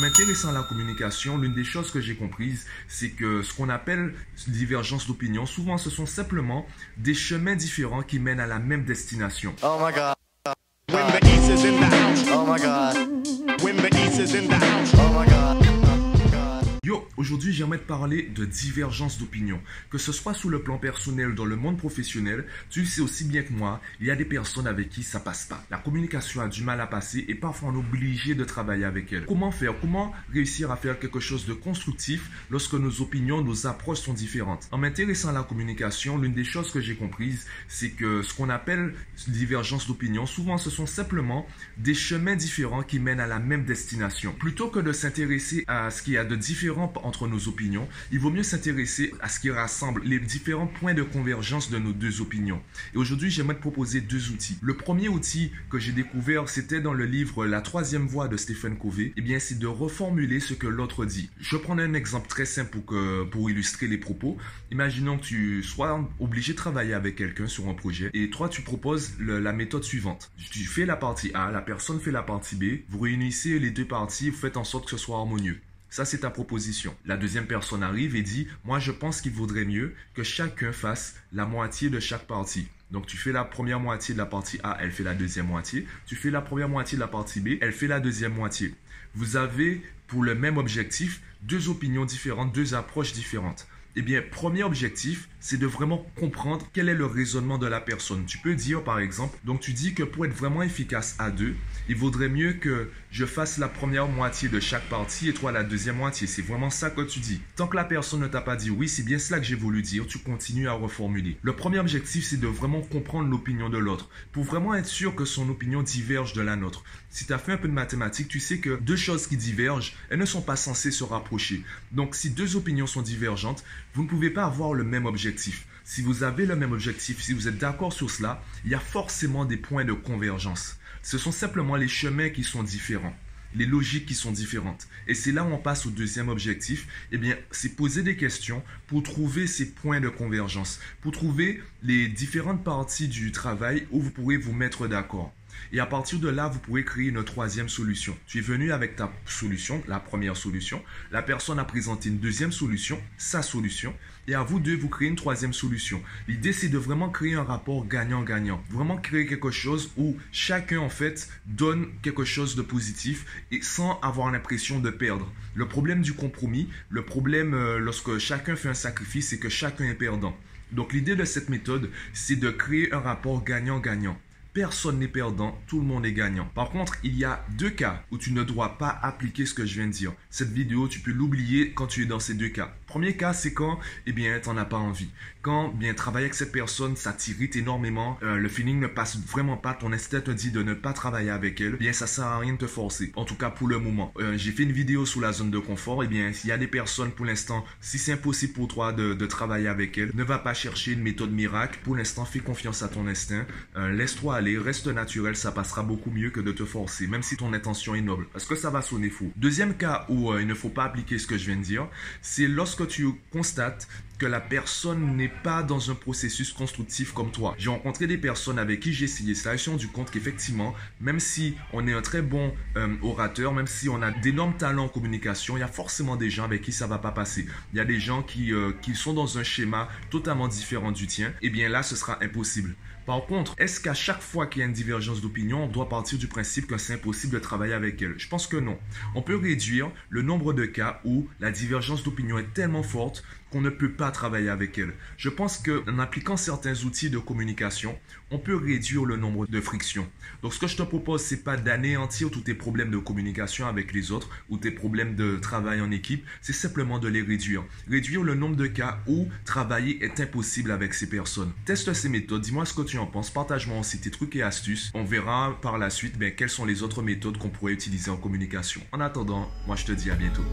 m'intéressant à la communication, l'une des choses que j'ai comprises, c'est que ce qu'on appelle divergence d'opinion, souvent ce sont simplement des chemins différents qui mènent à la même destination. Oh my god. When the east is in the house. Oh my god. When the east is in the house. Oh my god. Yo, aujourd'hui j'aimerais te parler de divergence d'opinion. Que ce soit sous le plan personnel ou dans le monde professionnel, tu le sais aussi bien que moi, il y a des personnes avec qui ça passe pas. La communication a du mal à passer et parfois on est obligé de travailler avec elles. Comment faire? Comment réussir à faire quelque chose de constructif lorsque nos opinions, nos approches sont différentes? En m'intéressant à la communication, l'une des choses que j'ai comprises, c'est que ce qu'on appelle divergence d'opinion, souvent ce sont simplement des chemins différents qui mènent à la même destination. Plutôt que de s'intéresser à ce qu'il y a de différent entre nos opinions, il vaut mieux s'intéresser à ce qui rassemble les différents points de convergence de nos deux opinions. Et aujourd'hui, j'aimerais te proposer deux outils. Le premier outil que j'ai découvert, c'était dans le livre La troisième voie de Stephen Covey. Eh bien, c'est de reformuler ce que l'autre dit. Je prends un exemple très simple pour, illustrer les propos. Imaginons que tu sois obligé de travailler avec quelqu'un sur un projet et toi, tu proposes la méthode suivante. Tu fais la partie A, la personne fait la partie B, vous réunissez les deux parties, vous faites en sorte que ce soit harmonieux. Ça, c'est ta proposition. La deuxième personne arrive et dit, moi, je pense qu'il vaudrait mieux que chacun fasse la moitié de chaque partie. Donc, tu fais la première moitié de la partie A, elle fait la deuxième moitié. Tu fais la première moitié de la partie B, elle fait la deuxième moitié. Vous avez, pour le même objectif, deux opinions différentes, deux approches différentes. Eh bien, premier objectif, c'est de vraiment comprendre quel est le raisonnement de la personne. Tu peux dire, par exemple, donc tu dis que pour être vraiment efficace à deux, il vaudrait mieux que je fasse la première moitié de chaque partie et toi la deuxième moitié. C'est vraiment ça que tu dis. Tant que la personne ne t'a pas dit oui, c'est bien cela que j'ai voulu dire, tu continues à reformuler. Le premier objectif, c'est de vraiment comprendre l'opinion de l'autre pour vraiment être sûr que son opinion diverge de la nôtre. Si tu as fait un peu de mathématiques, tu sais que deux choses qui divergent, elles ne sont pas censées se rapprocher. Donc, si deux opinions sont divergentes, vous ne pouvez pas avoir le même objectif. Si vous avez le même objectif, si vous êtes d'accord sur cela, il y a forcément des points de convergence. Ce sont simplement les chemins qui sont différents les logiques qui sont différentes. Et c'est là où on passe au deuxième objectif, eh bien, c'est poser des questions pour trouver ces points de convergence, pour trouver les différentes parties du travail où vous pourrez vous mettre d'accord. Et à partir de là, vous pouvez créer une troisième solution. Tu es venu avec ta solution, la première solution. La personne a présenté une deuxième solution, sa solution. Et à vous deux, vous créez une troisième solution. L'idée, c'est de vraiment créer un rapport gagnant-gagnant. Vraiment créer quelque chose où chacun, en fait, donne quelque chose de positif et sans avoir l'impression de perdre. Le problème du compromis, le problème euh, lorsque chacun fait un sacrifice, c'est que chacun est perdant. Donc l'idée de cette méthode, c'est de créer un rapport gagnant-gagnant. Personne n'est perdant, tout le monde est gagnant. Par contre, il y a deux cas où tu ne dois pas appliquer ce que je viens de dire. Cette vidéo, tu peux l'oublier quand tu es dans ces deux cas. Premier cas, c'est quand, eh bien, t'en as pas envie. Quand, bien, travailler avec cette personne, ça t'irrite énormément, euh, le feeling ne passe vraiment pas, ton instinct te dit de ne pas travailler avec elle, eh bien, ça sert à rien de te forcer. En tout cas, pour le moment. Euh, j'ai fait une vidéo sur la zone de confort, eh bien, s'il y a des personnes, pour l'instant, si c'est impossible pour toi de, travailler avec elle, ne va pas chercher une méthode miracle. Pour l'instant, fais confiance à ton instinct. Euh, laisse-toi reste naturel, ça passera beaucoup mieux que de te forcer, même si ton intention est noble, parce que ça va sonner faux. Deuxième cas où il ne faut pas appliquer ce que je viens de dire, c'est lorsque tu constates que la personne n'est pas dans un processus constructif comme toi. J'ai rencontré des personnes avec qui j'ai essayé ça et je suis rendu compte qu'effectivement, même si on est un très bon euh, orateur, même si on a d'énormes talents en communication, il y a forcément des gens avec qui ça va pas passer. Il y a des gens qui, euh, qui sont dans un schéma totalement différent du tien. Et eh bien là, ce sera impossible. Par contre, est-ce qu'à chaque fois qu'il y a une divergence d'opinion, on doit partir du principe que c'est impossible de travailler avec elle? Je pense que non. On peut réduire le nombre de cas où la divergence d'opinion est tellement forte qu'on ne peut pas travailler avec elle. Je pense qu'en appliquant certains outils de communication, on peut réduire le nombre de frictions. Donc ce que je te propose, c'est pas d'anéantir tous tes problèmes de communication avec les autres ou tes problèmes de travail en équipe, c'est simplement de les réduire. Réduire le nombre de cas où travailler est impossible avec ces personnes. Teste ces méthodes, dis-moi ce que tu en penses, partage-moi aussi tes trucs et astuces. On verra par la suite ben, quelles sont les autres méthodes qu'on pourrait utiliser en communication. En attendant, moi je te dis à bientôt.